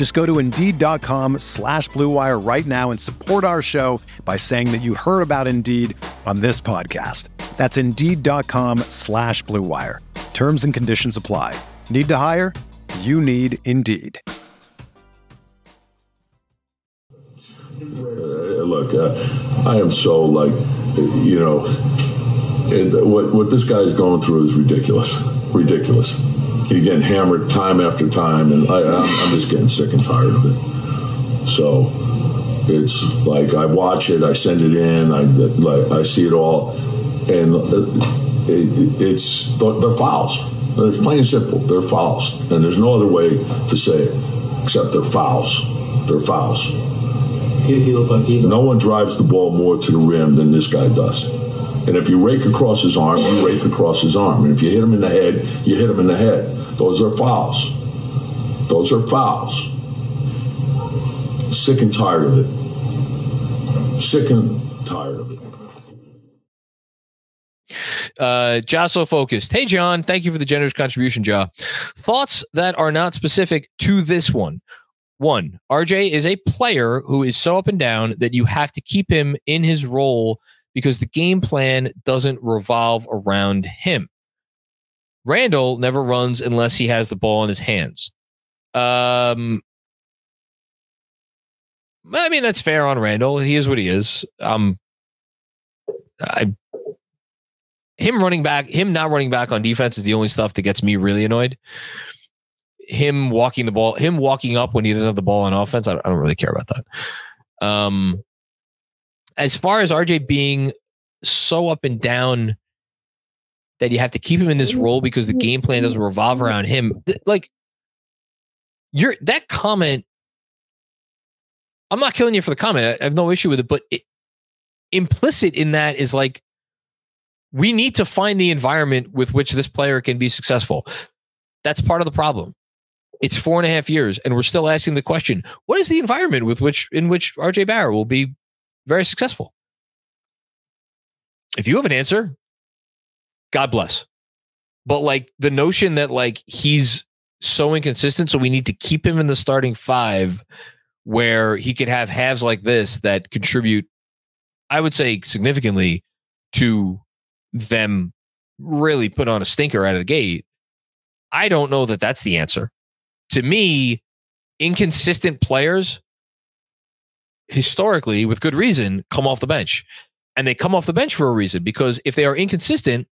Just go to Indeed.com slash BlueWire right now and support our show by saying that you heard about Indeed on this podcast. That's Indeed.com slash BlueWire. Terms and conditions apply. Need to hire? You need Indeed. Uh, look, uh, I am so like, you know, what what this guy's going through is ridiculous, ridiculous. He's getting hammered time after time, and I, I'm, I'm just getting sick and tired of it. So it's like I watch it, I send it in, I like I see it all, and uh, it, it's they're fouls. It's plain and simple. They're fouls, and there's no other way to say it except they're fouls. They're fouls. He, he like he. No one drives the ball more to the rim than this guy does. And if you rake across his arm, you rake across his arm. And if you hit him in the head, you hit him in the head. Those are fouls. Those are fouls. Sick and tired of it. Sick and tired of it. Uh, Josso focused. Hey, John, thank you for the generous contribution, Ja. Thoughts that are not specific to this one. One, RJ is a player who is so up and down that you have to keep him in his role because the game plan doesn't revolve around him. Randle never runs unless he has the ball in his hands. Um, I mean that's fair on Randle. He is what he is. Um, I him running back, him not running back on defense is the only stuff that gets me really annoyed. Him walking the ball, him walking up when he doesn't have the ball on offense, I don't, I don't really care about that. Um, as far as RJ being so up and down that you have to keep him in this role because the game plan doesn't revolve around him, like you're that comment. I'm not killing you for the comment. I have no issue with it, but it, implicit in that is like we need to find the environment with which this player can be successful. That's part of the problem. It's four and a half years, and we're still asking the question: What is the environment with which in which RJ Barrett will be very successful? If you have an answer, God bless. But like the notion that like he's so inconsistent, so we need to keep him in the starting five, where he could have halves like this that contribute, I would say, significantly to them really put on a stinker out of the gate. I don't know that that's the answer. To me, inconsistent players historically, with good reason, come off the bench. And they come off the bench for a reason because if they are inconsistent,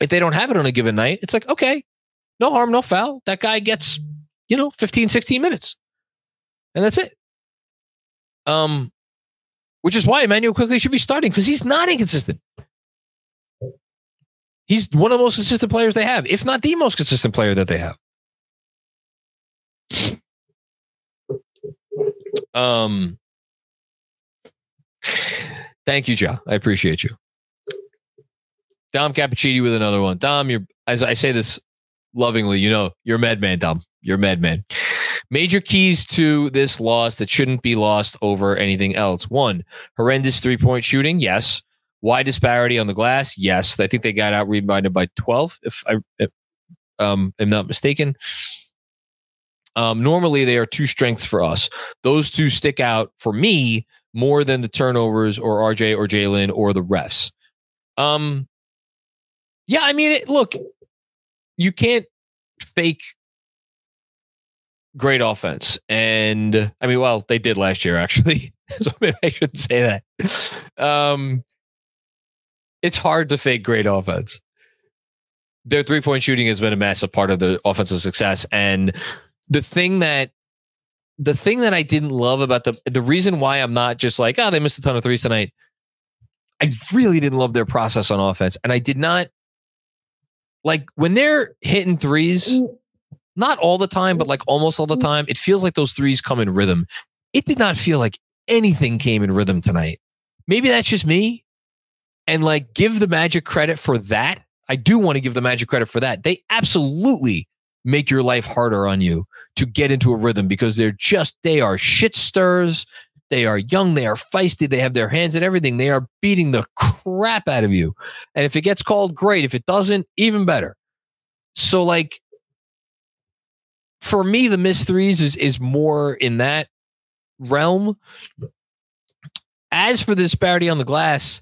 if they don't have it on a given night, it's like, okay, no harm, no foul. That guy gets, you know, 15, 16 minutes. And that's it. Um, which is why Immanuel Quickley should be starting because he's not inconsistent. He's one of the most consistent players they have, if not the most consistent player that they have. Um, thank you, Joe. I appreciate you. Dom Cappuccini with another one. Dom, you're as I say this lovingly, you know, you're madman, Dom. You're madman. Major keys to this loss that shouldn't be lost over anything else. One, horrendous three point shooting. Yes. Wide disparity on the glass. Yes. I think they got out rebounded by 12, if I if, um, am not mistaken. Um, normally, they are two strengths for us. Those two stick out for me more than the turnovers or RJ or Jalen or the refs. Um, yeah, I mean, it, look, you can't fake great offense. And I mean, well, they did last year, actually. so maybe I shouldn't say that. Um, it's hard to fake great offense. Their three point shooting has been a massive part of the offensive success. And the thing that the thing that I didn't love about the the reason why I'm not just like, oh, they missed a ton of threes tonight. I really didn't love their process on offense. And I did not like when they're hitting threes, mm. not all the time, but like almost all the mm. time, it feels like those threes come in rhythm. It did not feel like anything came in rhythm tonight. Maybe that's just me. And like give the Magic credit for that. I do want to give the Magic credit for that. They absolutely make your life harder on you to get into a rhythm because they're just, they are shit stirs. They are young. They are feisty. They have their hands and everything. They are beating the crap out of you. And if it gets called, great. If it doesn't, even better. So, like, for me, the missed threes is, is more in that realm. As for the disparity on the glass,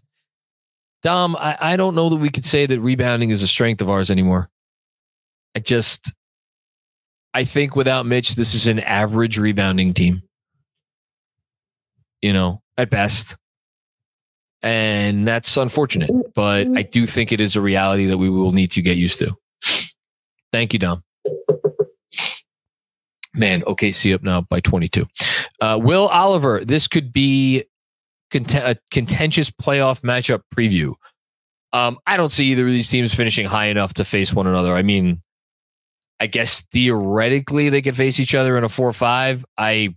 Dom, I, I don't know that we could say that rebounding is a strength of ours anymore. I just, I think without Mitch, this is an average rebounding team you know, at best. And that's unfortunate, but I do think it is a reality that we will need to get used to. Thank you, Dom. Man, OKC up now by 22. Uh, Will Oliver, this could be cont- a contentious playoff matchup preview. Um, I don't see either of these teams finishing high enough to face one another. I mean, I guess theoretically they could face each other in a 4 or 5. I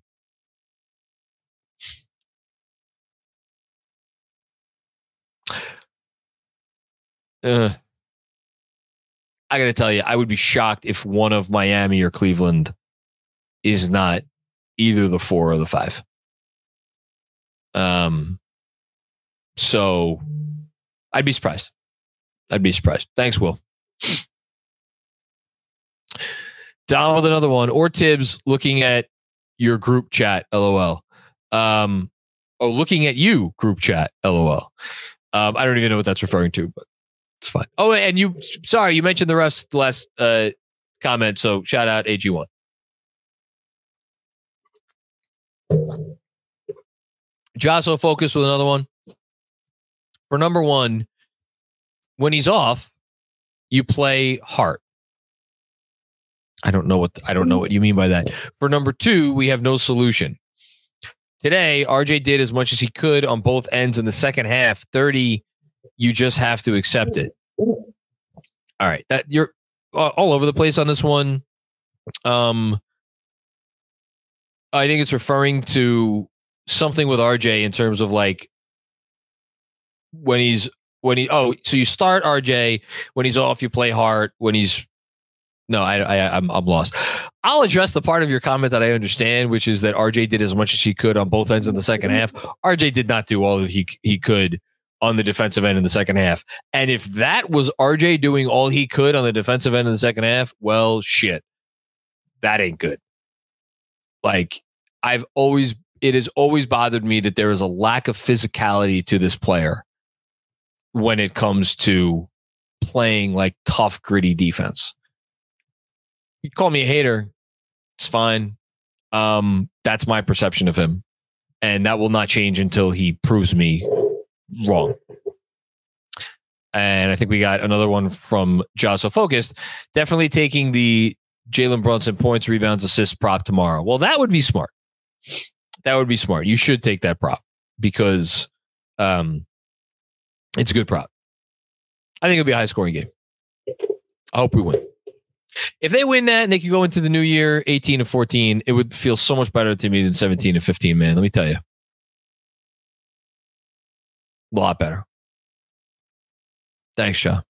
uh, I got to tell you, I would be shocked if one of Miami or Cleveland is not either the four or the five. Um, so I'd be surprised. I'd be surprised. Thanks, Will. Down with another one, or Thibs looking at your group chat, lol. Um, oh, looking at you, group chat, lol. Um, I don't even know what that's referring to, but it's fine. Oh, and you, sorry, you mentioned the refs the last uh, comment. So shout out AG1. Josso focus with another one. For number one, when he's off, you play heart. I don't know what I don't know what you mean by that. For number two, we have no solution. Today, RJ did as much as he could on both ends in the second half. 30 you just have to accept it. All right, that you're all over the place on this one. Um, I think it's referring to something with RJ in terms of like when he's when he oh so you start RJ when he's off you play hard when he's no I, I I'm I'm lost. I'll address the part of your comment that I understand, which is that RJ did as much as he could on both ends in the second half. RJ did not do all that he he could on the defensive end in the second half. And if that was RJ doing all he could on the defensive end in the second half, well, shit, that ain't good. Like, I've always, it has always bothered me that there is a lack of physicality to this player when it comes to playing like tough, gritty defense. You call me a hater, it's fine. Um, that's my perception of him. And that will not change until he proves me wrong. And I think we got another one from Josso Focused. Definitely taking the Jalen Brunson points, rebounds, assists prop tomorrow. Well, that would be smart. That would be smart. You should take that prop because um, it's a good prop. I think it'll be a high scoring game. I hope we win. If they win that and they can go into the new year 18 to 14, it would feel so much better to me than 17 to 15, man. Let me tell you. A lot better. Thanks, Sean.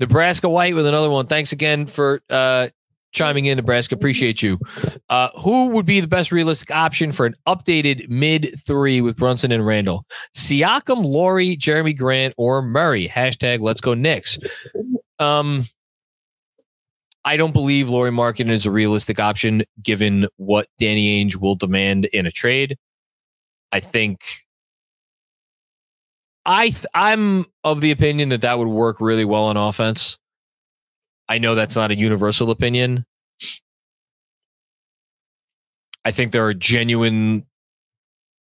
Nebraska White with another one. Thanks again for uh, chiming in, Nebraska. Appreciate you. Uh, who would be the best realistic option for an updated mid three with Brunson and Randle? Siakam, Lauri, Jerami Grant, or Murray? Hashtag Let's Go Knicks. Um, I don't believe Lauri Markkanen is a realistic option given what Danny Ainge will demand in a trade. I think I th- I'm of the opinion that that would work really well on offense. I know that's not a universal opinion. I think there are genuine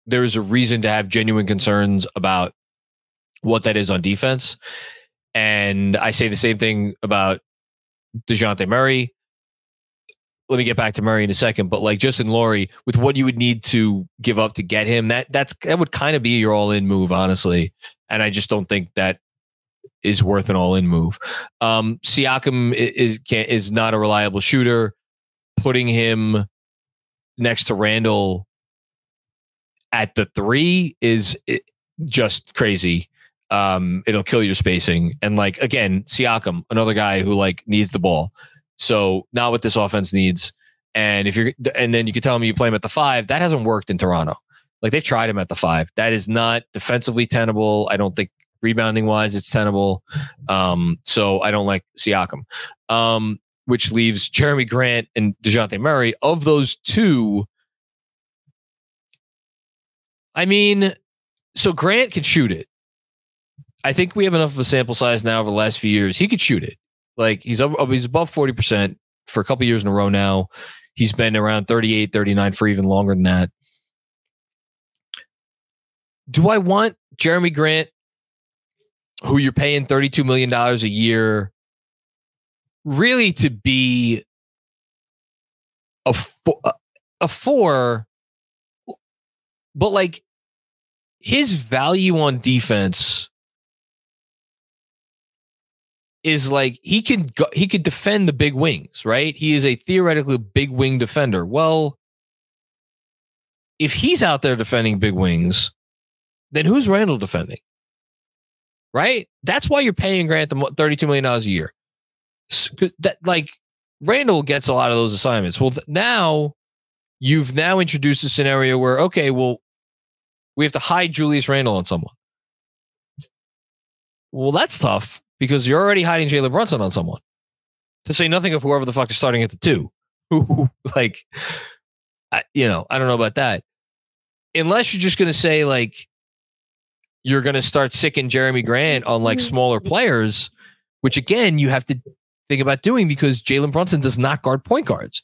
there is a reason to have genuine concerns about what that is on defense. And I say the same thing about DeJounte Murray. Let me get back to Murray in a second, but like Justin Lauri, with what you would need to give up to get him, that that's that would kind of be your all in move, honestly. And I just don't think that is worth an all in move. Um, Siakam is is not a reliable shooter. Putting him next to Randle at the three is just crazy. Um, it'll kill your spacing. And like again, Siakam, another guy who like needs the ball. So not what this offense needs. And if you're, and then you can tell me you play him at the five. That hasn't worked in Toronto. Like they've tried him at the five. That is not defensively tenable. I don't think rebounding wise it's tenable. Um, so I don't like Siakam. Um, which leaves Jerami Grant and Dejounte Murray. Of those two, I mean, so Grant can shoot it. I think we have enough of a sample size now over the last few years. He could shoot it. Like he's over, oh, he's above 40% for a couple years in a row now. He's been around 38, 39 for even longer than that. Do I want Jerami Grant, who you're paying $32 million a year, really to be a, a four, but like his value on defense is like he can go, he could defend the big wings, right? He is a theoretically big wing defender. Well, if he's out there defending big wings, then who's Randle defending? Right? That's why you're paying Grant the $32 million a year. That like Randle gets a lot of those assignments. Well, now you've now introduced a scenario where okay, well, we have to hide Julius Randle on someone. Well, that's tough because you're already hiding Jalen Brunson on someone. To say nothing of whoever the fuck is starting at the two. Who, like, I, you know, I don't know about that. Unless you're just going to say, like, you're going to start sicking Jerami Grant on like mm-hmm. smaller players, which again, you have to think about doing because Jalen Brunson does not guard point guards.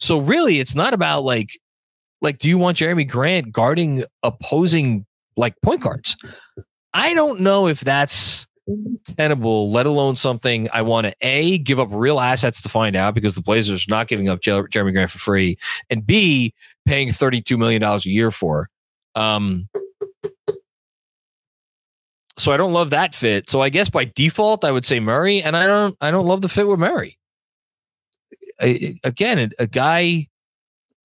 So really, it's not about like like, do you want Jerami Grant guarding opposing like point guards? I don't know if that's tenable, let alone something I want to A, give up real assets to find out because the Blazers are not giving up Jerami Grant for free, and B, paying $32 million a year for. Um, so I don't love that fit. So I guess by default, I would say Murray, and I don't, I don't love the fit with Murray. I, again, a guy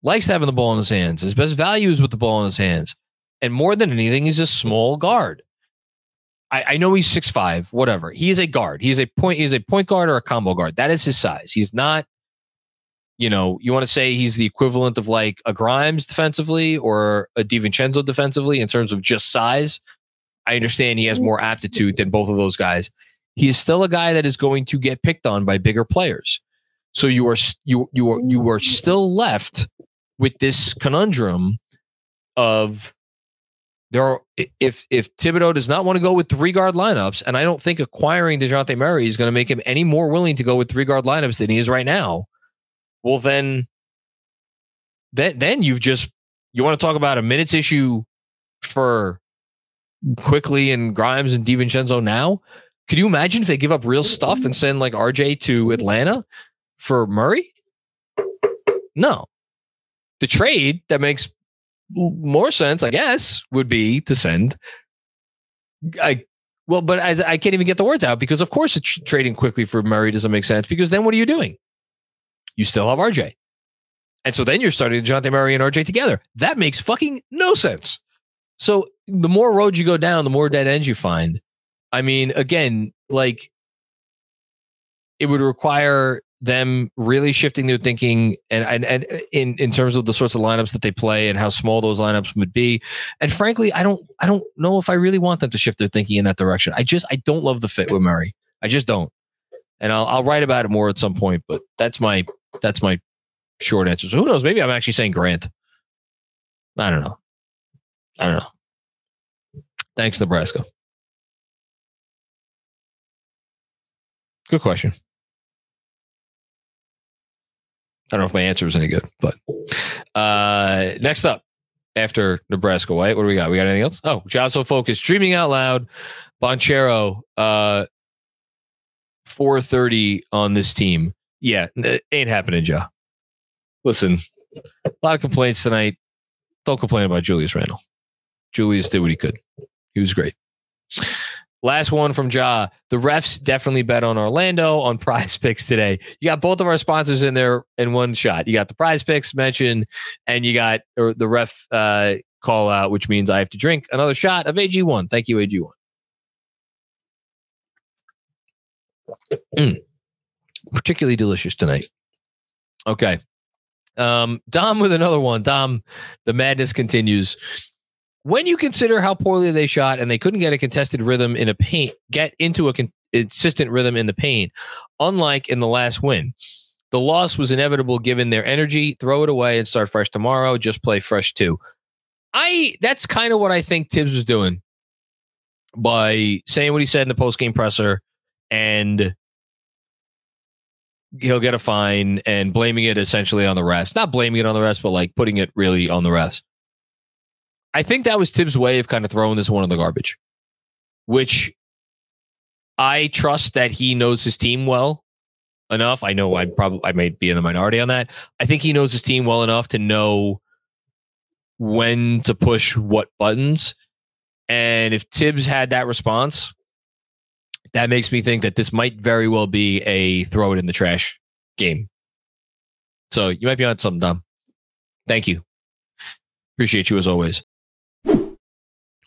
likes having the ball in his hands. His best value is with the ball in his hands. And more than anything, he's a small guard. I, I know he's six five, whatever. He is a guard. He's a point, he's a point guard or a combo guard. That is his size. He's not, you know, you want to say he's the equivalent of like a Grimes defensively or a DiVincenzo defensively in terms of just size. I understand he has more aptitude than both of those guys. He is still a guy that is going to get picked on by bigger players. So you are you you are you are still left with this conundrum of there are if if Thibodeau does not want to go with three guard lineups, and I don't think acquiring Dejounte Murray is going to make him any more willing to go with three guard lineups than he is right now. Well, then, then then you've just you want to talk about a minutes issue for Quickley and Grimes and DiVincenzo now. Could you imagine if they give up real stuff and send like RJ to Atlanta for Murray? No, the trade that makes more sense, I guess, would be to send. I well, but I, I can't even get the words out because, of course, it's trading Quickley for Murray doesn't make sense because then what are you doing? You still have RJ. And so then you're starting Jonte Murray and RJ together. That makes fucking no sense. So the more roads you go down, the more dead ends you find. I mean, again, like it would require them really shifting their thinking and, and and in in terms of the sorts of lineups that they play and how small those lineups would be. And frankly, I don't I don't know if I really want them to shift their thinking in that direction. I just I don't love the fit with Murray. I just don't. And I'll I'll write about it more at some point, but that's my that's my short answer. So who knows? Maybe I'm actually saying Grant. I don't know. I don't know. Thanks, Nebraska. Good question. I don't know if my answer was any good, but uh, next up after Nebraska White, what do we got? We got anything else? Oh, Jazzo Focus, streaming out loud. Banchero, uh, 430 on this team. Yeah, ain't happening, Joe. Listen, a lot of complaints tonight. Don't complain about Julius Randle. Julius did what he could. He was great. Last one from Ja. The refs definitely bet on Orlando on prize picks today. You got both of our sponsors in there in one shot. You got the prize picks mentioned, and you got the ref uh, call out, which means I have to drink another shot of AG1. Thank you, AG1. Mm. Particularly delicious tonight. Okay. Um, Dom with another one. Dom, the madness continues. When you consider how poorly they shot and they couldn't get a contested rhythm in a paint, get into a con- consistent rhythm in the paint, unlike in the last win, the loss was inevitable given their energy. Throw it away and start fresh tomorrow. Just play fresh too. I that's kind of what I think Thibs was doing by saying what he said in the post game presser and he'll get a fine and blaming it essentially on the refs. Not blaming it on the refs, but like putting it really on the refs. I think that was Thibs' way of kind of throwing this one in the garbage, which I trust that he knows his team well enough. I know I probably I may be in the minority on that. I think he knows his team well enough to know when to push what buttons. And if Thibs had that response, that makes me think that this might very well be a throw it in the trash game. So you might be on something, Dom. Thank you. Appreciate you as always.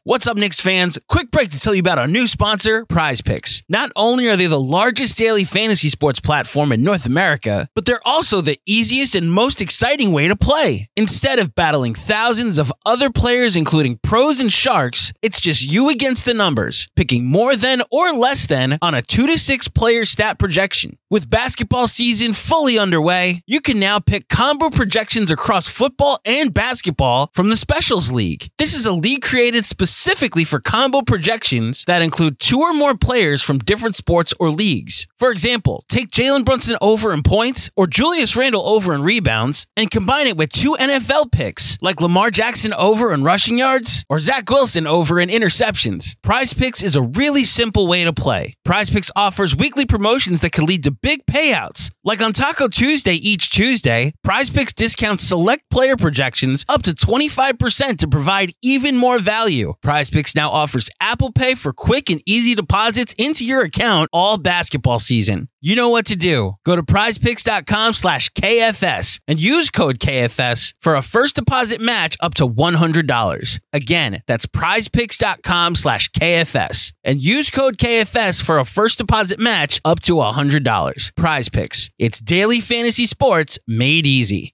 What's up, Knicks fans? Quick break to tell you about our new sponsor, Prize Picks. Not only are they the largest daily fantasy sports platform in North America, but they're also the easiest and most exciting way to play. Instead of battling thousands of other players, including pros and sharks, it's just you against the numbers, picking more than or less than on a two to six player stat projection. With basketball season fully underway, you can now pick combo projections across football and basketball from the Specials League. This is a league created specifically specifically for combo projections that include two or more players from different sports or leagues. For example, take Jalen Brunson over in points or Julius Randle over in rebounds and combine it with two NFL picks like Lamar Jackson over in rushing yards or Zach Wilson over in interceptions. Prize Picks is a really simple way to play. Prize Picks offers weekly promotions that can lead to big payouts. Like on Taco Tuesday each Tuesday, Prize Picks discounts select player projections up to 25% to provide even more value. Prize Picks now offers Apple Pay for quick and easy deposits into your account all basketball season. You know what to do. Go to prizepicks.com slash KFS and use code KFS for a first deposit match up to $100. Again, that's prizepicks.com slash KFS and use code KFS for a first deposit match up to $100. Prize Picks. It's daily fantasy sports made easy.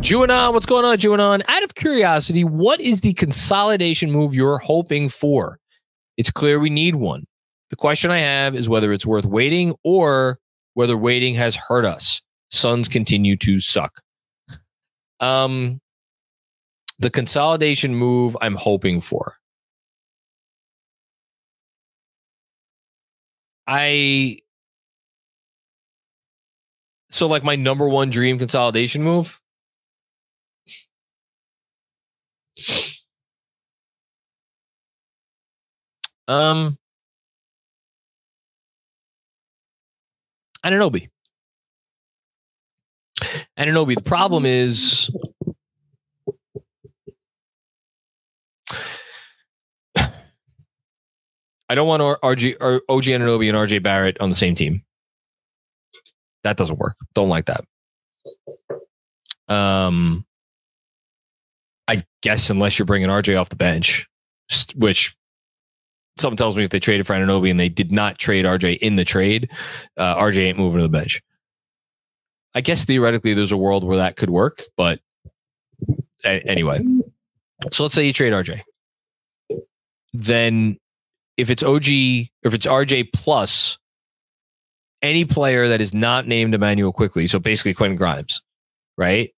Juanon, what's going on, Juanon? Out of curiosity, what is the consolidation move you're hoping for? It's clear we need one. The question I have is whether it's worth waiting or whether waiting has hurt us. Suns continue to suck. Um, the consolidation move I'm hoping for. I so like my number one dream consolidation move um, Anunoby. Anunoby. The problem is I don't want RG OG Anunoby and RJ Barrett on the same team. That doesn't work. Don't like that. Um, I guess unless you're bringing RJ off the bench, which something tells me if they traded for Anunoby and they did not trade RJ in the trade, uh, RJ ain't moving to the bench. I guess theoretically there's a world where that could work, but a- anyway. So let's say you trade RJ. Then if it's OG, if it's RJ plus any player that is not named Immanuel Quickley, so basically Quentin Grimes, right?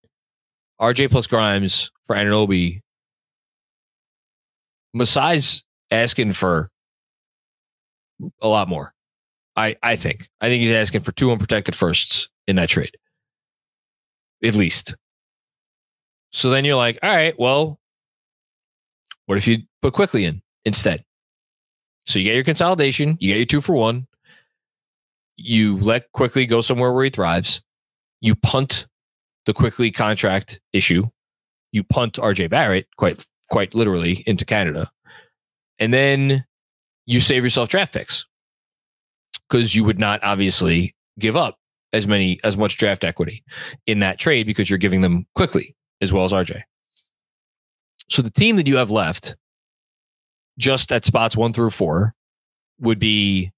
RJ plus Grimes for Anunoby. Masai's asking for a lot more. I I think. I think he's asking for two unprotected firsts in that trade. At least. So then you're like, all right, well, what if you put Quickley in? instead. So you get your consolidation, you get your two for one. You let Quickley go somewhere where he thrives. You punt the Quickley contract issue. You punt RJ Barrett quite quite literally into Canada. And then you save yourself draft picks because you would not obviously give up as many as much draft equity in that trade because you're giving them Quickley as well as RJ. So the team that you have left just at spots 1 through 4 would be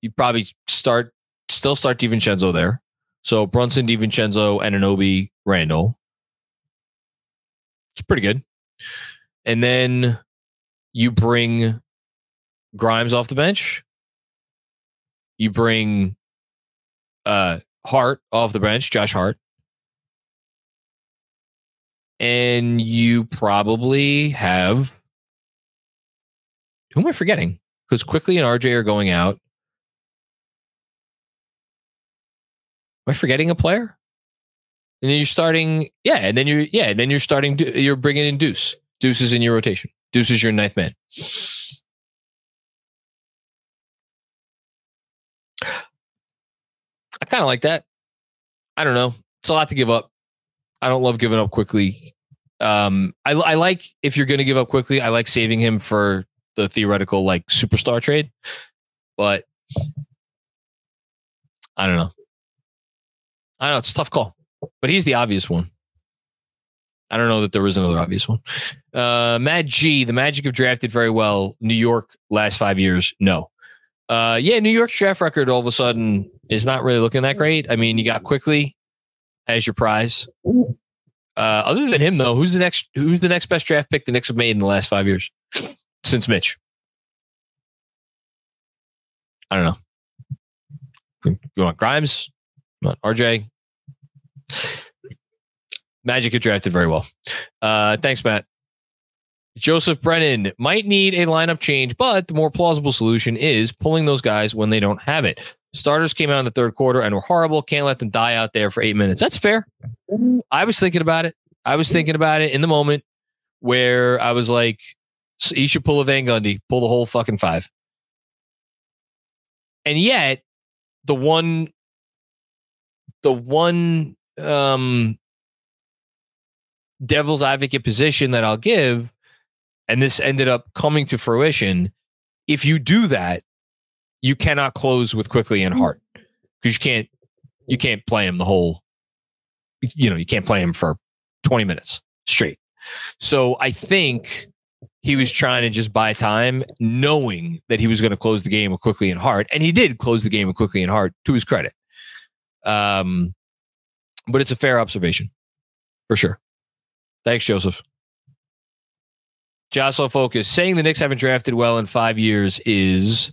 you probably start still start DiVincenzo there. So Brunson, DiVincenzo, Anunoby, Randle. It's pretty good. And then you bring Grimes off the bench. You bring uh Hart off the bench, Josh Hart. And you probably have who am I forgetting? Because Quickley and RJ are going out. Am I forgetting a player? And then you're starting, yeah, and then you're, yeah, and then you're starting, you're bringing in Deuce. Deuce is in your rotation. Deuce is your ninth man. I kind of like that. I don't know. It's a lot to give up. I don't love giving up Quickley. Um, I, I like if you're going to give up Quickley. I like saving him for the theoretical like superstar trade, but I don't know. I don't know. It's a tough call, but he's the obvious one. I don't know that there is another obvious one. Uh, Matt G, the Magic have drafted very well. New York last five years, no. Uh, yeah, New York's draft record all of a sudden is not really looking that great. I mean, you got Quickley as your prize. Uh, other than him, though, who's the next? Who's the next best draft pick the Knicks have made in the last five years since Mitch? I don't know. You want Grimes? You want RJ? Magic have drafted very well. Uh, thanks, Matt. Joseph Brennan might need a lineup change, but the more plausible solution is pulling those guys when they don't have it. Starters came out in the third quarter and were horrible. Can't let them die out there for eight minutes. That's fair. I was thinking about it. I was thinking about it in the moment where I was like, you should pull a Van Gundy, pull the whole fucking five. And yet, the one, the one um, devil's advocate position that I'll give and this ended up coming to fruition. If you do that, you cannot close with Quickley and Hart because you can't you can't play him the whole you know you can't play him for 20 minutes straight so i think he was trying to just buy time knowing that he was going to close the game with Quickley and Hart and he did close the game with Quickley and Hart to his credit um but it's a fair observation for sure thanks joseph Jocelyn Focus saying the Knicks haven't drafted well in five years is,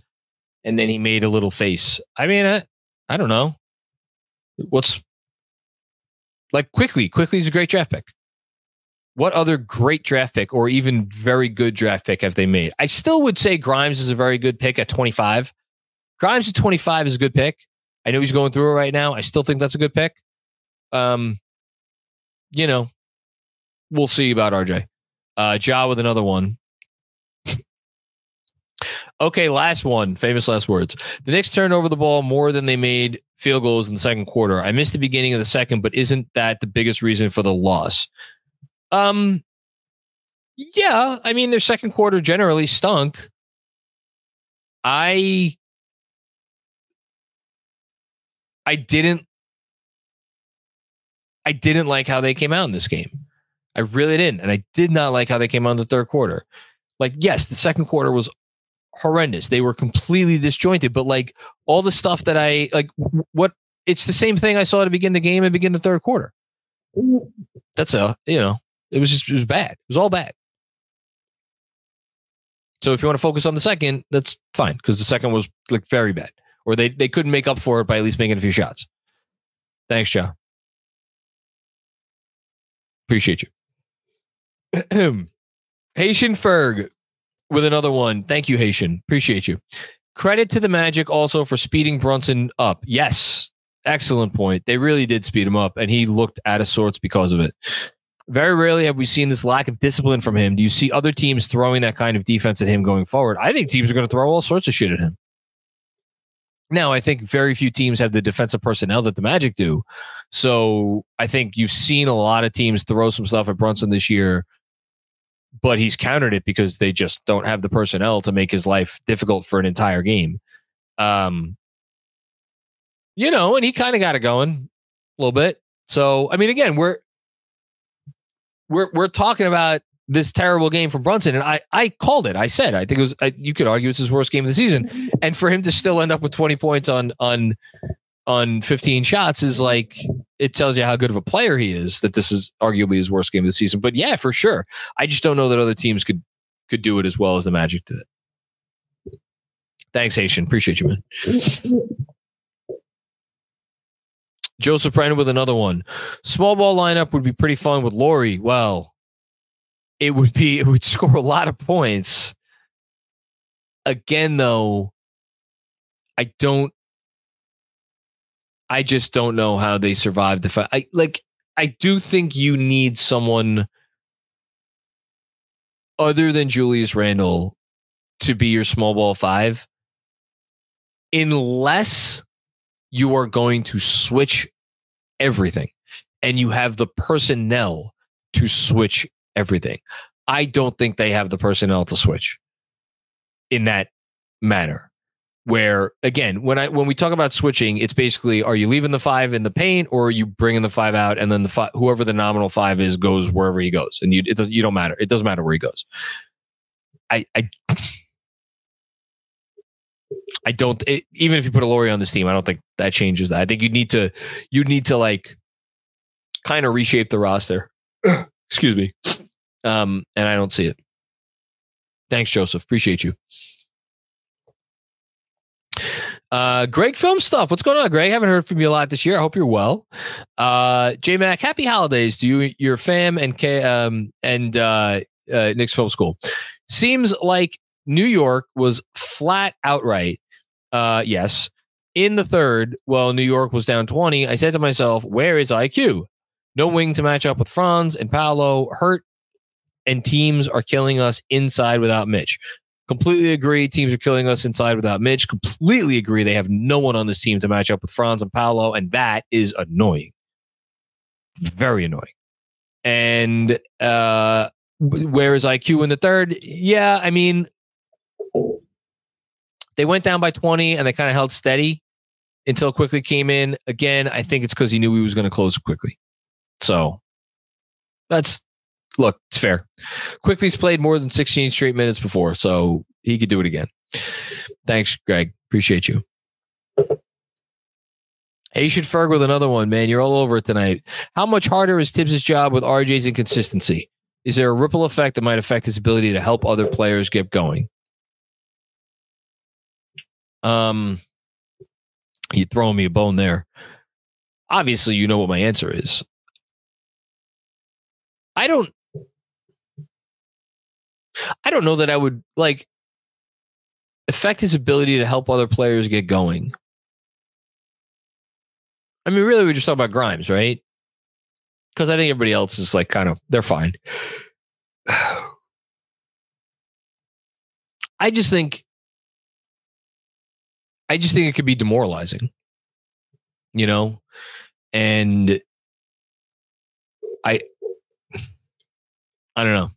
and then he made a little face. I mean, I, I don't know. What's like Quickley? Quickley is a great draft pick. What other great draft pick or even very good draft pick have they made? I still would say Grimes is a very good pick at 25. Grimes at 25 is a good pick. I know he's going through it right now. I still think that's a good pick. Um, you know, we'll see about RJ. Uh, Ja with another one. okay, last one. Famous last words. The Knicks turned over the ball more than they made field goals in the second quarter. I missed the beginning of the second, but isn't that the biggest reason for the loss? Um, yeah. I mean, their second quarter generally stunk. I I didn't I didn't like how they came out in this game. I really didn't. And I did not like how they came out in the third quarter. Like, yes, the second quarter was horrendous. They were completely disjointed, but like all the stuff that I like, what it's the same thing I saw to begin the game and begin the third quarter. That's a, you know, it was just, it was bad. It was all bad. So if you want to focus on the second, that's fine because the second was like very bad, or they they couldn't make up for it by at least making a few shots. Thanks, Joe. Appreciate you. Haitian Ferg with another one. Thank you, Haitian. Appreciate you. Credit to the Magic also for speeding Brunson up. Yes, excellent point. They really did speed him up, and he looked out of sorts because of it. Very rarely have we seen this lack of discipline from him. Do you see other teams throwing that kind of defense at him going forward? I think teams are going to throw all sorts of shit at him. Now, I think very few teams have the defensive personnel that the Magic do. So I think you've seen a lot of teams throw some stuff at Brunson this year, but he's countered it because they just don't have the personnel to make his life difficult for an entire game. Um, you know, and he kind of got it going a little bit. So, I mean, again, we're we're we're talking about this terrible game from Brunson, and I I called it. I said I think it was. I, you could argue it's his worst game of the season, and for him to still end up with twenty points on on on fifteen shots is like it tells you how good of a player he is. That this is arguably his worst game of the season. But yeah, for sure, I just don't know that other teams could could do it as well as the Magic did it. Thanks, Haitian. Appreciate you, man. Joseph Brennan with another one. Small ball lineup would be pretty fun with Lauri. Well, it would be it would score a lot of points. Again, though, I don't. I just don't know how they survived the fight. I like. I do think you need someone other than Julius Randle to be your small ball five, unless you are going to switch everything and you have the personnel to switch everything. I don't think they have the personnel to switch in that manner. Where again, when I when we talk about switching, it's basically are you leaving the five in the paint or are you bringing the five out and then the five, whoever the nominal five is goes wherever he goes and you it does, you don't matter it doesn't matter where he goes. I I I don't it, even if you put a Lauri on this team, I don't think that changes that. I think you need to you need to like kind of reshape the roster. Excuse me. Um, and I don't see it. Thanks, Joseph. Appreciate you. Uh, Greg Film Stuff. What's going on, Greg? Haven't heard from you a lot this year. I hope you're well. Uh, J Mac, happy holidays to you, your fam, and K, um, and uh, uh, Knicks Film School. Seems like New York was flat outright. Uh, yes. In the third, well, New York was down 20. I said to myself, where is IQ? No wing to match up with Franz and Paolo. Hurt and teams are killing us inside without Mitch. Completely agree. Teams are killing us inside without Mitch. Completely agree. They have no one on this team to match up with Franz and Paolo, and that is annoying. Very annoying. And uh, where is IQ in the third? Yeah, I mean, they went down by 20 and they kind of held steady until Quickley came in. Again, I think it's because he knew he was going to close Quickley. So that's look, it's fair. Quickley's played more than 16 straight minutes before, so he could do it again. Thanks, Greg. Appreciate you. Should Ferg with another one, man. You're all over it tonight. How much harder is Thibs' job with RJ's inconsistency? Is there a ripple effect that might affect his ability to help other players get going? Um, you throwing me a bone there. Obviously, you know what my answer is. I don't I don't know that I would like affect his ability to help other players get going. I mean, really, we're just talking about Grimes, right? Because I think everybody else is like kind of they're fine. I just think I just think it could be demoralizing. You know? And I I don't know.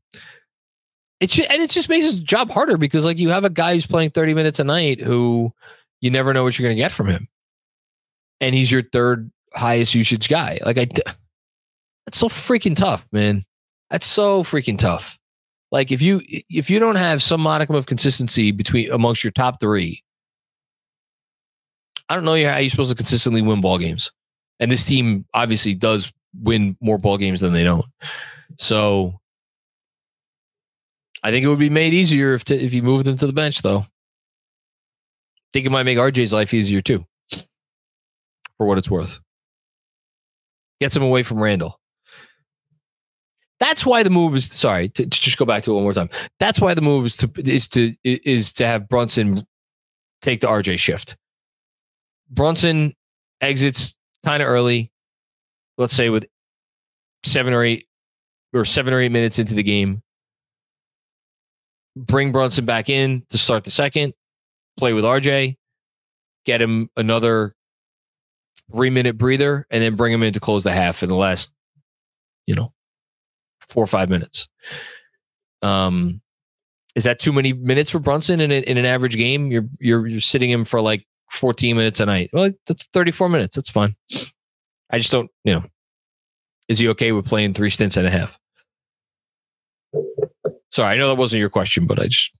It should, and it just makes his job harder because like you have a guy who's playing 30 minutes a night who you never know what you're going to get from him. And he's your third highest usage guy. Like I that's so freaking tough, man. That's so freaking tough. Like if you if you don't have some modicum of consistency between amongst your top 3, I don't know how you're supposed to consistently win ball games. And this team obviously does win more ball games than they don't. So I think it would be made easier if to, if you moved them to the bench, though. I think it might make RJ's life easier too, for what it's worth. Gets him away from Randle. That's why the move is sorry to, to, just go back to it one more time. That's why the move is to is to is to have Brunson take the RJ shift. Brunson exits kind of early, let's say with seven or eight or seven or eight minutes into the game. Bring Brunson back in to start the second, play with RJ, get him another three minute breather, and then bring him in to close the half in the last, you know, four or five minutes. Um, is that too many minutes for Brunson in, a, in an average game? You're you're you're sitting him for like 14 minutes a night. Well, that's 34 minutes. That's fine. I just don't, you know. Is he okay with playing three stints and a half? Sorry, I know that wasn't your question, but I just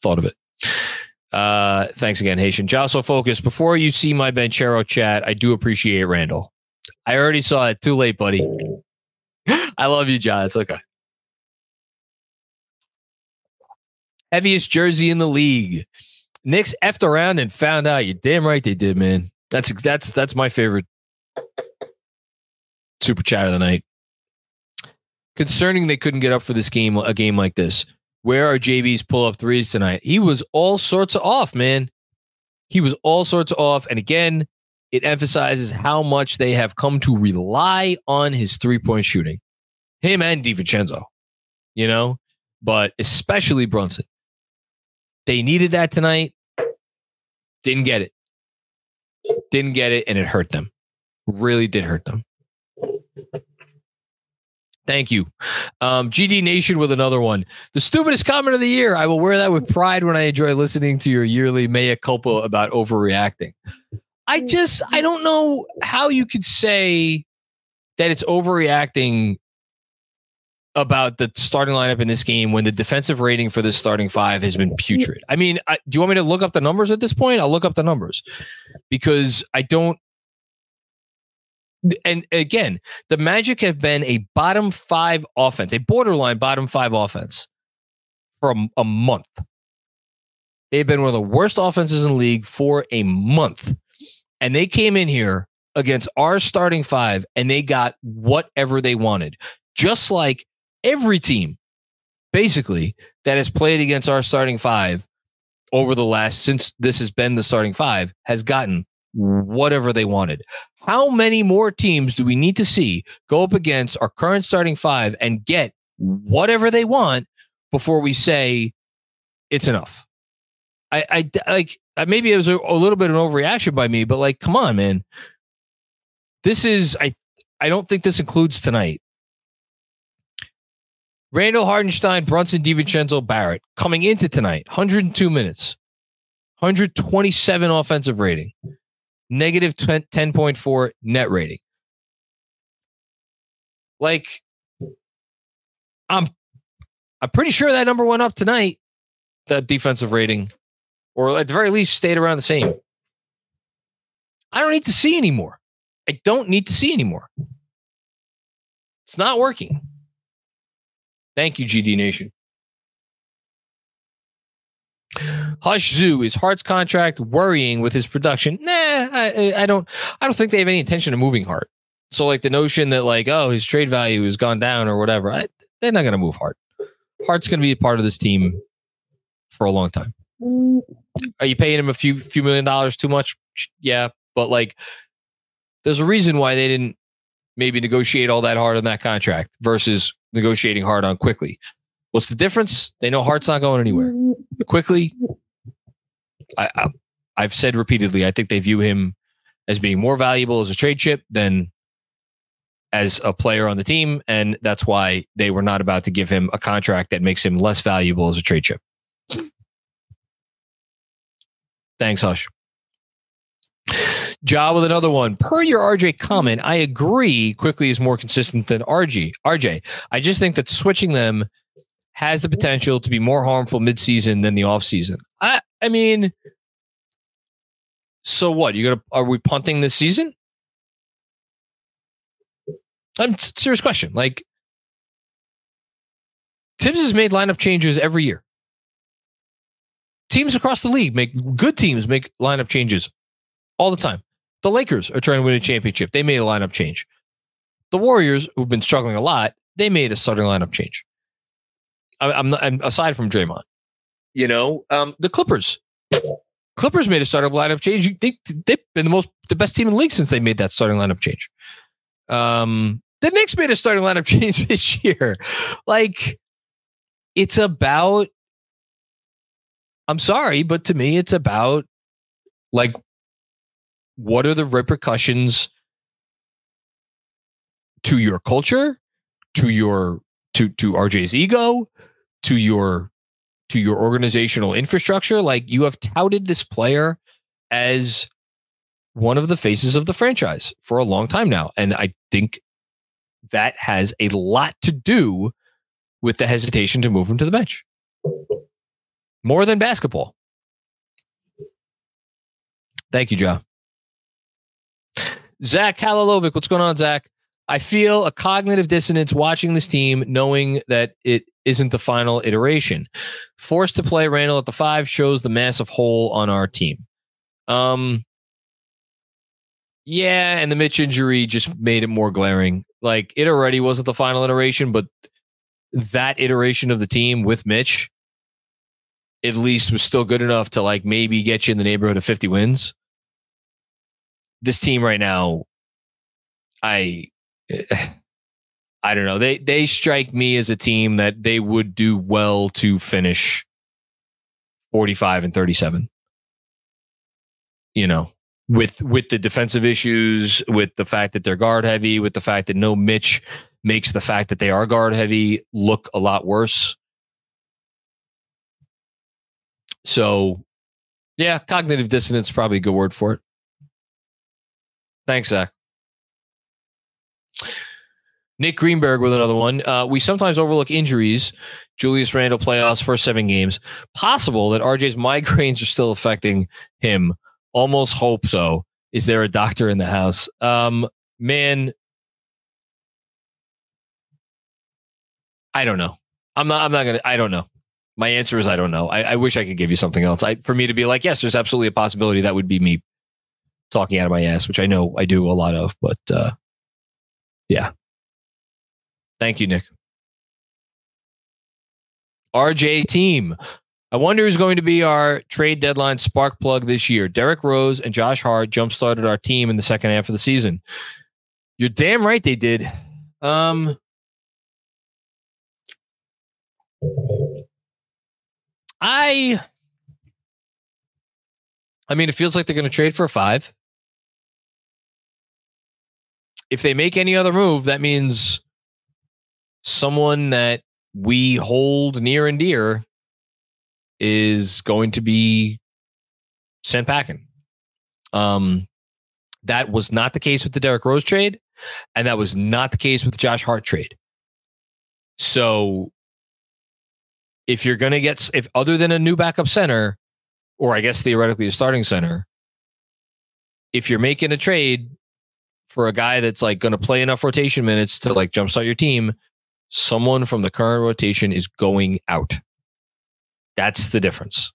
thought of it. Uh, thanks again, Haitian. Jostle Focus. Before you see my Banchero chat, I do appreciate Randle. I already saw it. Too late, buddy. I love you, John. It's okay. Heaviest jersey in the league. Knicks effed around and found out. You're damn right they did, man. That's that's that's my favorite super chat of the night. Concerning they couldn't get up for this game, a game like this. Where are JB's pull up threes tonight? He was all sorts of off, man. He was all sorts of off. And again, it emphasizes how much they have come to rely on his three point shooting. Him and DiVincenzo, you know, but especially Brunson. They needed that tonight. Didn't get it. Didn't get it, and it hurt them. Really did hurt them. Thank you. Um, GD Nation with another one. The stupidest comment of the year. I will wear that with pride when I enjoy listening to your yearly mea culpa about overreacting. I just, I don't know how you could say that it's overreacting about the starting lineup in this game when the defensive rating for this starting five has been putrid. I mean, I, do you want me to look up the numbers at this point? I'll look up the numbers because I don't. And again, the Magic have been a bottom five offense, a borderline bottom five offense for a, a month. They've been one of the worst offenses in the league for a month. And they came in here against our starting five and they got whatever they wanted. Just like every team, basically, that has played against our starting five over the last, since this has been the starting five, has gotten whatever they wanted. How many more teams do we need to see go up against our current starting five and get whatever they want before we say it's enough? I, I like uh, maybe it was a, a little bit of an overreaction by me, but like, come on, man. This is I I don't think this includes tonight. Randle Hartenstein, Brunson, DiVincenzo, Barrett coming into tonight, 102 minutes, 127 offensive rating, negative 10.4 net rating. Like, I'm, I'm pretty sure that number went up tonight, that defensive rating, or at the very least stayed around the same. I don't need to see anymore. I don't need to see anymore. It's not working. Thank you, GD Nation. Hush Zoo is Hart's contract worrying with his production. Nah, I, I don't. I don't think they have any intention of moving Hart. So, like the notion that like, oh, his trade value has gone down or whatever, I, they're not going to move Hart. Hart's going to be a part of this team for a long time. Are you paying him a few few million dollars too much? Yeah, but like, there's a reason why they didn't maybe negotiate all that hard on that contract versus negotiating hard on Quickley. What's the difference? They know Hart's not going anywhere. Quickley, I, I, I've said repeatedly, I think they view him as being more valuable as a trade chip than as a player on the team. And that's why they were not about to give him a contract that makes him less valuable as a trade chip. Thanks, Hush. Ja with another one. Per your RJ comment, I agree Quickley is more consistent than RG. RJ. I just think that switching them has the potential to be more harmful midseason than the offseason. I I mean, so what? You gonna are we punting this season? Um, I'm serious question. Like Thibs has made lineup changes every year. Teams across the league make good teams make lineup changes all the time. The Lakers are trying to win a championship. They made a lineup change. The Warriors, who've been struggling a lot, they made a starting lineup change. I, I'm, not, I'm aside from Draymond. You know, um, the Clippers. Clippers made a starting lineup change. They, they've been the most the best team in the league since they made that starting lineup change. Um, The Knicks made a starting lineup change this year. Like, it's about. I'm sorry, but to me, it's about like what are the repercussions to your culture, to your to to RJ's ego, to your to your organizational infrastructure. Like you have touted this player as one of the faces of the franchise for a long time now. And I think that has a lot to do with the hesitation to move him to the bench. More than basketball. Thank you, Joe. Zach Kalalovic, what's going on, Zach? I feel a cognitive dissonance watching this team, knowing that it isn't the final iteration. Forced to play Randle at the five shows the massive hole on our team. Um, yeah, and the Mitch injury just made it more glaring. Like it already wasn't the final iteration, but that iteration of the team with Mitch at least was still good enough to like maybe get you in the neighborhood of 50 wins. This team right now, I I don't know. They they strike me as a team that they would do well to finish 45 and 37. You know, with with the defensive issues, with the fact that they're guard heavy, with the fact that no Mitch makes the fact that they are guard heavy look a lot worse. So, yeah, cognitive dissonance probably a good word for it. Thanks, Zach. Nick Greenberg with another one. Uh, we sometimes overlook injuries. Julius Randle playoffs first seven games. Possible that RJ's migraines are still affecting him. Almost hope so. Is there a doctor in the house? Um, man, I don't know. I'm not. I'm not gonna. I don't know. My answer is I don't know. I, I wish I could give you something else. I for me to be like, yes, there's absolutely a possibility that would be me talking out of my ass, which I know I do a lot of. But uh, yeah, Thank you, Nick. RJ team. I wonder who's going to be our trade deadline spark plug this year. Derrick Rose and Josh Hart jump started our team in the second half of the season. You're damn right they did. Um, I, I mean, it feels like they're going to trade for a five. If they make any other move, that means someone that we hold near and dear is going to be sent packing. Um, that was not the case with the Derrick Rose trade, and that was not the case with the Josh Hart trade. So, if you're going to get, if other than a new backup center, or I guess theoretically a starting center, if you're making a trade for a guy that's like going to play enough rotation minutes to like jumpstart your team, someone from the current rotation is going out. That's the difference.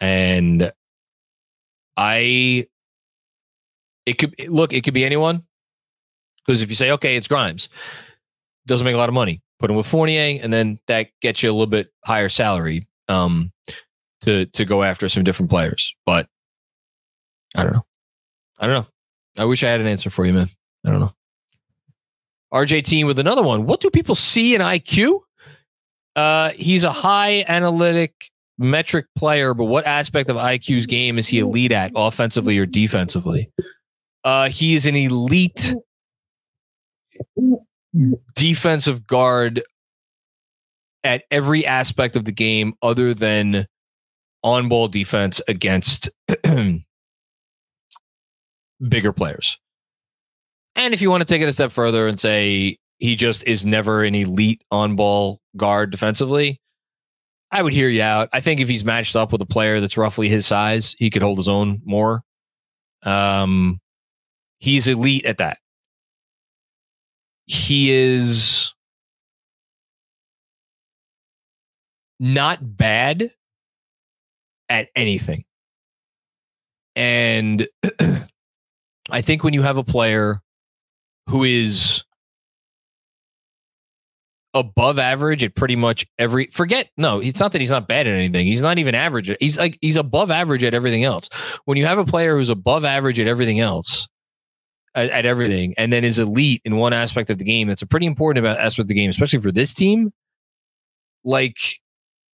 And I, it could look, it could be anyone. Because if you say, okay, it's Grimes, doesn't make a lot of money, put him with Fournier, and then that gets you a little bit higher salary um, to to go after some different players. But I don't know. I don't know. I wish I had an answer for you, man. I don't know. RJ team with another one. What do people see in IQ? Uh, he's a high analytic metric player, but what aspect of IQ's game is he elite at, offensively or defensively? Uh, he is an elite defensive guard at every aspect of the game other than on ball defense against bigger players. And if you want to take it a step further and say he just is never an elite on ball guard defensively, I would hear you out. I think if he's matched up with a player that's roughly his size, he could hold his own more. Um, he's elite at that. He is not bad at anything. And I think when you have a player who is above average at pretty much every forget no it's not that he's not bad at anything he's not even average he's like he's above average at everything else when you have a player who's above average at everything else at, at everything and then is elite in one aspect of the game that's a pretty important aspect of the game, especially for this team. Like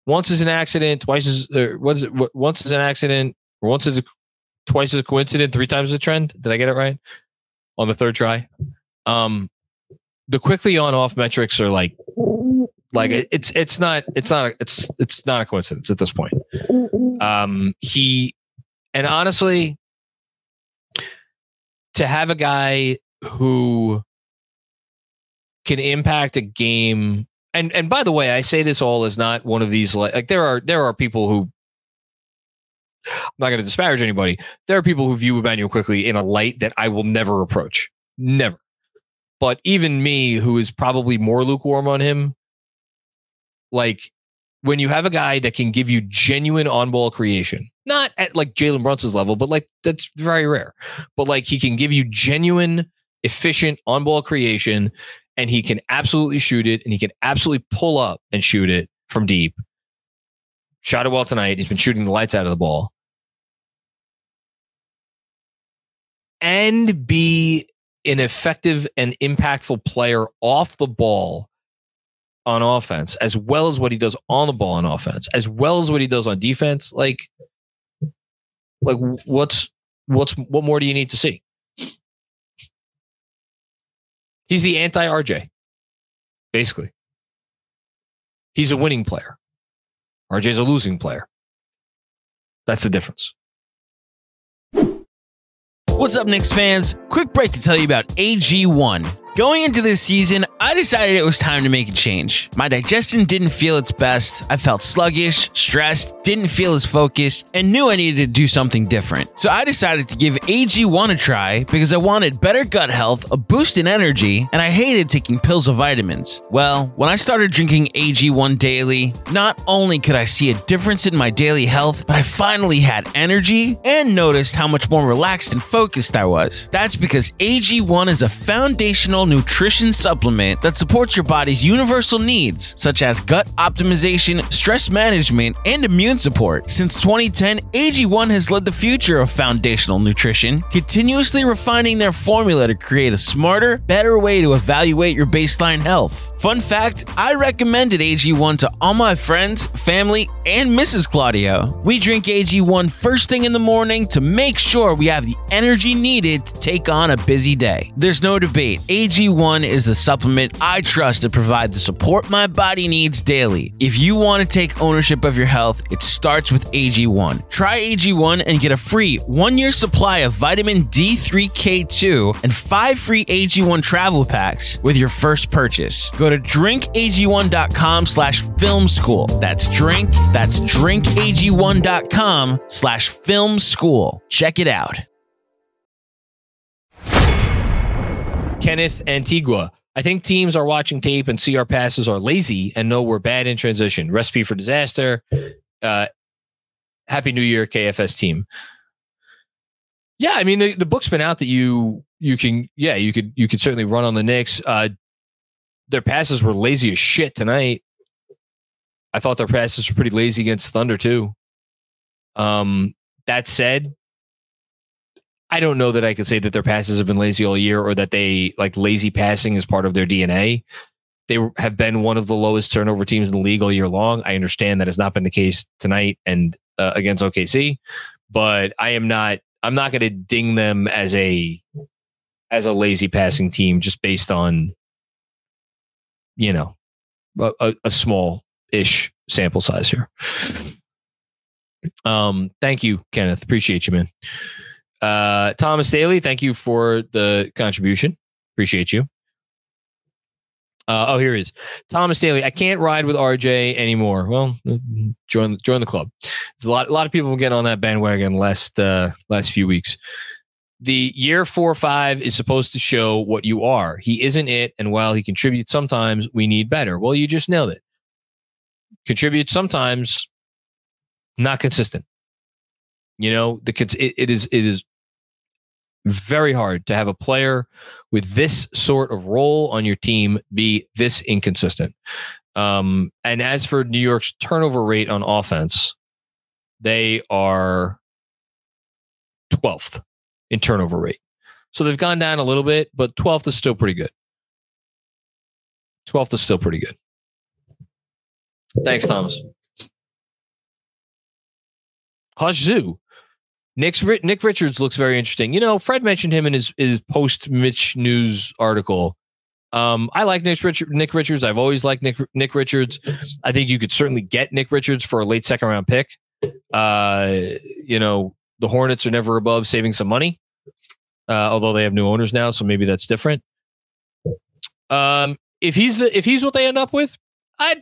once is an accident, twice is what- Once is an accident, or once is a, twice is a coincidence, three times is a trend. Did I get it right on the third try? Um, the Quickley on off metrics are like like it- it's it's not it's not a, it's it's not a coincidence at this point. Um, he and honestly, to have a guy who can impact a game and and by the way, I say this all as not one of these like, like there are there are people who I'm not going to disparage anybody. There are people who view Immanuel Quickley in a light that I will never approach. Never. But even me, who is probably more lukewarm on him, like when you have a guy that can give you genuine on ball creation, not at like Jalen Brunson's level, but like that's very rare. But like he can give you genuine, efficient on ball creation and he can absolutely shoot it and he can absolutely pull up and shoot it from deep. Shot it well tonight. He's been shooting the lights out of the ball. And be an effective and impactful player off the ball on offense, as well as what he does on the ball on offense, as well as what he does on defense. Like, like what's what's what more do you need to see? He's the anti RJ, basically. He's a winning player. RJ's a losing player. That's the difference. What's up, Knicks fans? Quick break to tell you about AG1. Going into this season, I decided it was time to make a change. My digestion didn't feel its best. I felt sluggish, stressed, didn't feel as focused, and knew I needed to do something different. So I decided to give AG1 a try because I wanted better gut health, a boost in energy, and I hated taking pills or vitamins. Well, when I started drinking AG1 daily, not only could I see a difference in my daily health, but I finally had energy and noticed how much more relaxed and focused I was. That's because AG1 is a foundational nutrition supplement that supports your body's universal needs, such as gut optimization, stress management, and immune support. Since 2010, AG1 has led the future of foundational nutrition, continuously refining their formula to create a smarter, better way to evaluate your baseline health. Fun fact I recommended AG1 to all my friends, family, and Mrs. Claudio. We drink AG1 first thing in the morning to make sure we have the energy needed to take on a busy day. There's no debate. AG1 is the supplement I trust to provide the support my body needs daily. If you want to take ownership of your health, it starts with AG1. Try AG1 and get a free one year supply of vitamin D3K2 and five free AG1 travel packs with your first purchase. Go to drinkag1.com slash film school. That's drink, that's drinkag1.com slash film school. Check it out. Kenneth Antigua. I think teams are watching tape and see our passes are lazy and know we're bad in transition. Recipe for disaster. Uh, Happy New Year, KFS team. Yeah, I mean the, the book's been out that you you can yeah you could you could certainly run on the Knicks. Uh, their passes were lazy as shit tonight. I thought their passes were pretty lazy against Thunder too. Um, that said, I don't know that I could say that their passes have been lazy all year or that they like lazy passing is part of their DNA. They have been one of the lowest turnover teams in the league all year long. I understand that has not been the case tonight and uh, against OKC, but I am not. I'm not going to ding them as a as a lazy passing team just based on you know a, a, small ish sample size here. Um, thank you, Kenneth. Appreciate you, man. Uh, Thomas Daly, thank you for the contribution. Appreciate you. Uh, oh, here he is. Thomas Daly. I can't ride with RJ anymore. Well, join join the club. There's a lot a lot of people getting on that bandwagon last uh, last few weeks. The year four five is supposed to show what you are. He isn't it, and while he contributes sometimes, we need better. Well, you just nailed it. Contribute sometimes, not consistent. You know, the it, it is it is very hard to have a player with this sort of role on your team be this inconsistent. Um, and as for New York's turnover rate on offense, they are 12th in turnover rate. So they've gone down a little bit, but 12th is still pretty good. 12th is still pretty good. Thanks, Thomas. Zoo. Nick's, Nick Richards looks very interesting. You know, Fred mentioned him in his, his post Mitch news article. Um, I like Nick, Richard, Nick Richards. I've always liked Nick, Nick Richards. I think you could certainly get Nick Richards for a late second round pick. Uh, you know, the Hornets are never above saving some money, uh, although they have new owners now, so maybe that's different. Um, if he's the if he's what they end up with, I,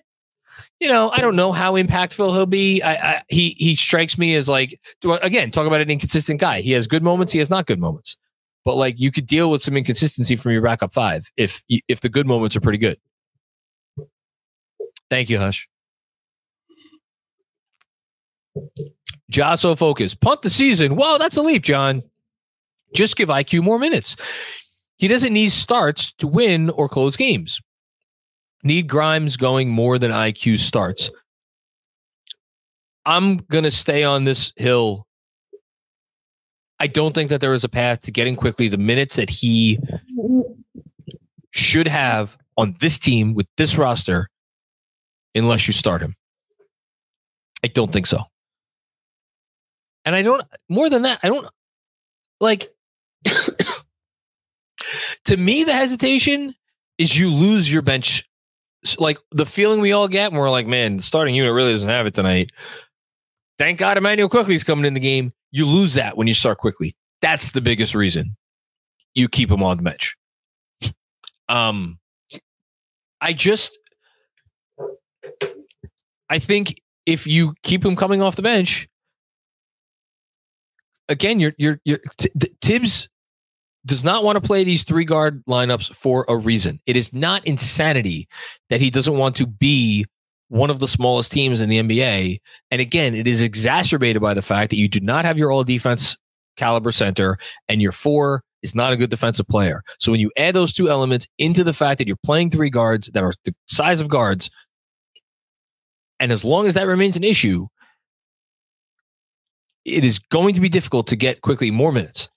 you know, I don't know how impactful he'll be. I, I he he strikes me as like again talk about an inconsistent guy. He has good moments, he has not good moments, but like you could deal with some inconsistency from your backup five if if the good moments are pretty good. Thank you, Hush. Jasso focus. Punt the season. Whoa, that's a leap, John. Just give IQ more minutes. He doesn't need starts to win or close games. Need Grimes going more than IQ starts. I'm going to stay on this hill. I don't think that there is a path to getting Quickley the minutes that he should have on this team with this roster unless you start him. I don't think so. And I don't, more than that, I don't like, to me, the hesitation is you lose your bench. Like the feeling we all get when we're like, man, starting unit really doesn't have it tonight. Thank God Immanuel Quickley is coming in the game. You lose that when you start Quickley. That's the biggest reason you keep him on the bench. Um, I just, I think if you keep him coming off the bench, again, you're you're you're t- Thibs does not want to play these three guard lineups for a reason. It is not insanity that he doesn't want to be one of the smallest teams in the NBA. And again, it is exacerbated by the fact that you do not have your all defense caliber center and your four is not a good defensive player. So when you add those two elements into the fact that you're playing three guards that are the size of guards, and as long as that remains an issue, it is going to be difficult to get Quickley more minutes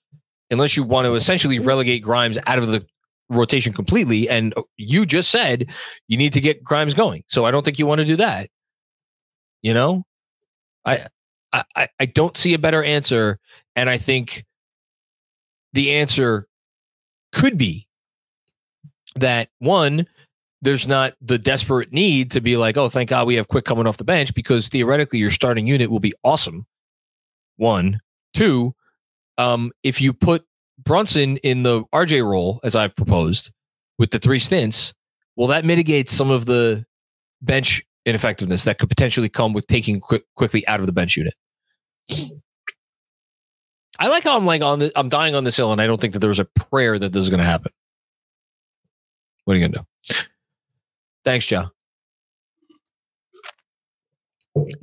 unless you want to essentially mm-hmm. relegate Grimes out of the rotation completely. And uh, you just said you need to get Grimes going. So I don't think you want to do that. You know, I, I, I don't see a better answer. And I think the answer could be that one, there's not the desperate need to be like, oh, thank God we have Quick coming off the bench because theoretically your starting unit will be awesome one. Two, um, if you put Brunson in the RJ role, as I've proposed, with the three stints, well, that mitigates some of the bench ineffectiveness that could potentially come with taking quick, Quickley out of the bench unit. I like how I'm like on the, I'm dying on this hill, and I don't think that there's a prayer that this is going to happen. What are you going to do? Thanks, Joe.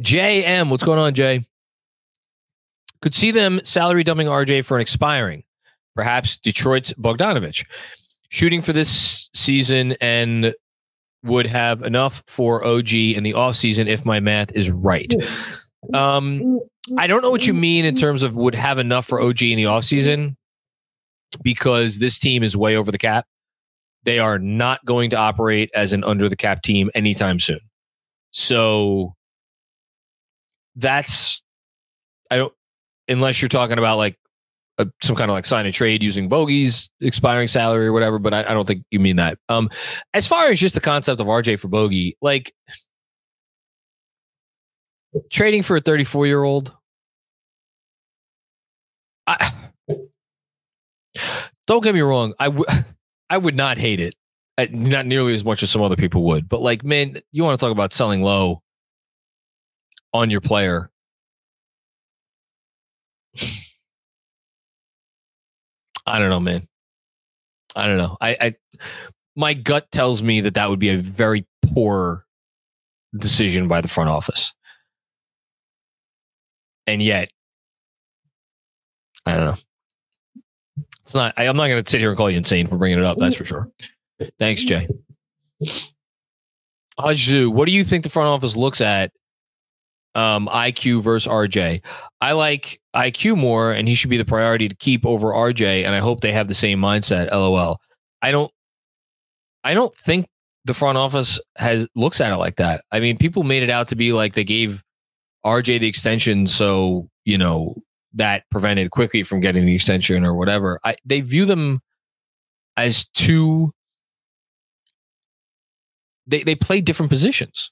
JM, what's going on, Jay? Could see them salary dumping RJ for an expiring, perhaps Detroit's Bogdanovich, shooting for this season and would have enough for OG in the offseason if my math is right. Um, I don't know what you mean in terms of would have enough for OG in the offseason because this team is way over the cap. They are not going to operate as an under the cap team anytime soon. So that's I don't unless you're talking about like a, some kind of like sign and trade using bogeys expiring salary or whatever. But I, I don't think you mean that. Um, as far as just the concept of RJ for bogey, like trading for a 34 year old. I, don't get me wrong. I would I would not hate it. Not nearly as much as some other people would. But like, man, you want to talk about selling low on your player I don't know, man. I don't know. I, I my gut tells me that that would be a very poor decision by the front office. And yet, I don't know. It's not. I, am not going to sit here and call you insane for bringing it up. That's for sure. Thanks, Jay. Haju, what do you think the front office looks at um, IQ versus RJ. I like IQ more, and he should be the priority to keep over RJ. And I hope they have the same mindset. LOL. I don't. I don't think the front office has looks at it like that. I mean, people made it out to be like they gave RJ the extension, so you know that prevented Quickley from getting the extension or whatever. I, they view them as two. They they play different positions.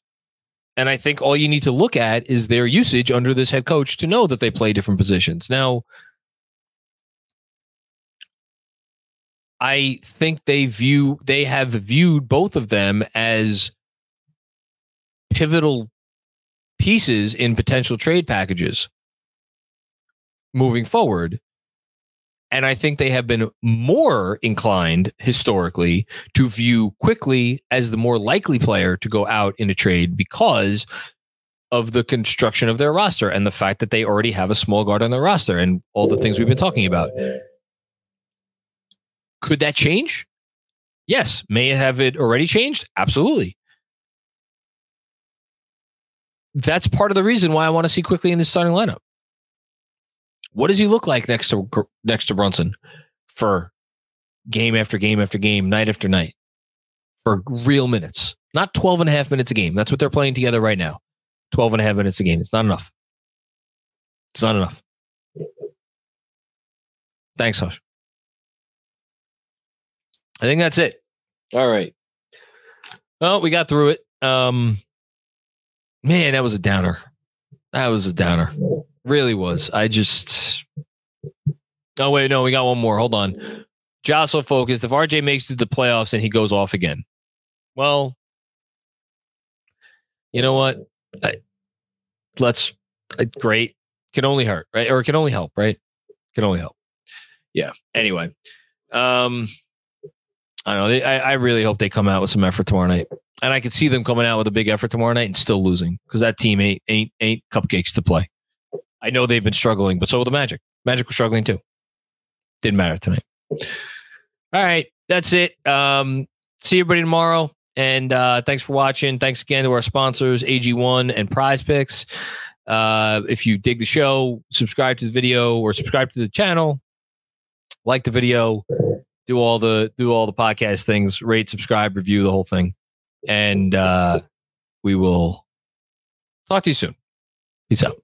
And I think all you need to look at is their usage under this head coach to know that they play different positions. Now, I think they view they have viewed both of them as pivotal pieces in potential trade packages moving forward. And I think they have been more inclined historically to view Quickley as the more likely player to go out in a trade because of the construction of their roster and the fact that they already have a small guard on their roster and all the things we've been talking about. Could that change? Yes. May have it already changed? Absolutely. That's part of the reason why I want to see Quickley in the starting lineup. What does he look like next to next to Brunson for game after game after game, night after night for real minutes? Not 12 and a half minutes a game. That's what they're playing together right now. 12 and a half minutes a game. It's not enough. It's not enough. Thanks, Hush. I think that's it. All right. Well, we got through it. Um, man, that was a downer. That was a downer. Really was. I just. Oh wait, no, we got one more. Hold on. Jostle focused. If RJ makes it to the playoffs and he goes off again, well, you know what? I, let's. Great. Can only hurt, right? Or it can only help, right? Can only help. Yeah. Anyway, um, I don't know. I, I really hope they come out with some effort tomorrow night, and I could see them coming out with a big effort tomorrow night and still losing because that team ain't ain't ain't cupcakes to play. I know they've been struggling, but so were the Magic. Magic was struggling too. Didn't matter tonight. All right, that's it. Um, see everybody tomorrow. And uh, thanks for watching. Thanks again to our sponsors, AG1 and PrizePicks. Uh, if you dig the show, subscribe to the video or subscribe to the channel, like the video, do all the do all the podcast things, rate, subscribe, review the whole thing, and uh, we will talk to you soon. Peace out.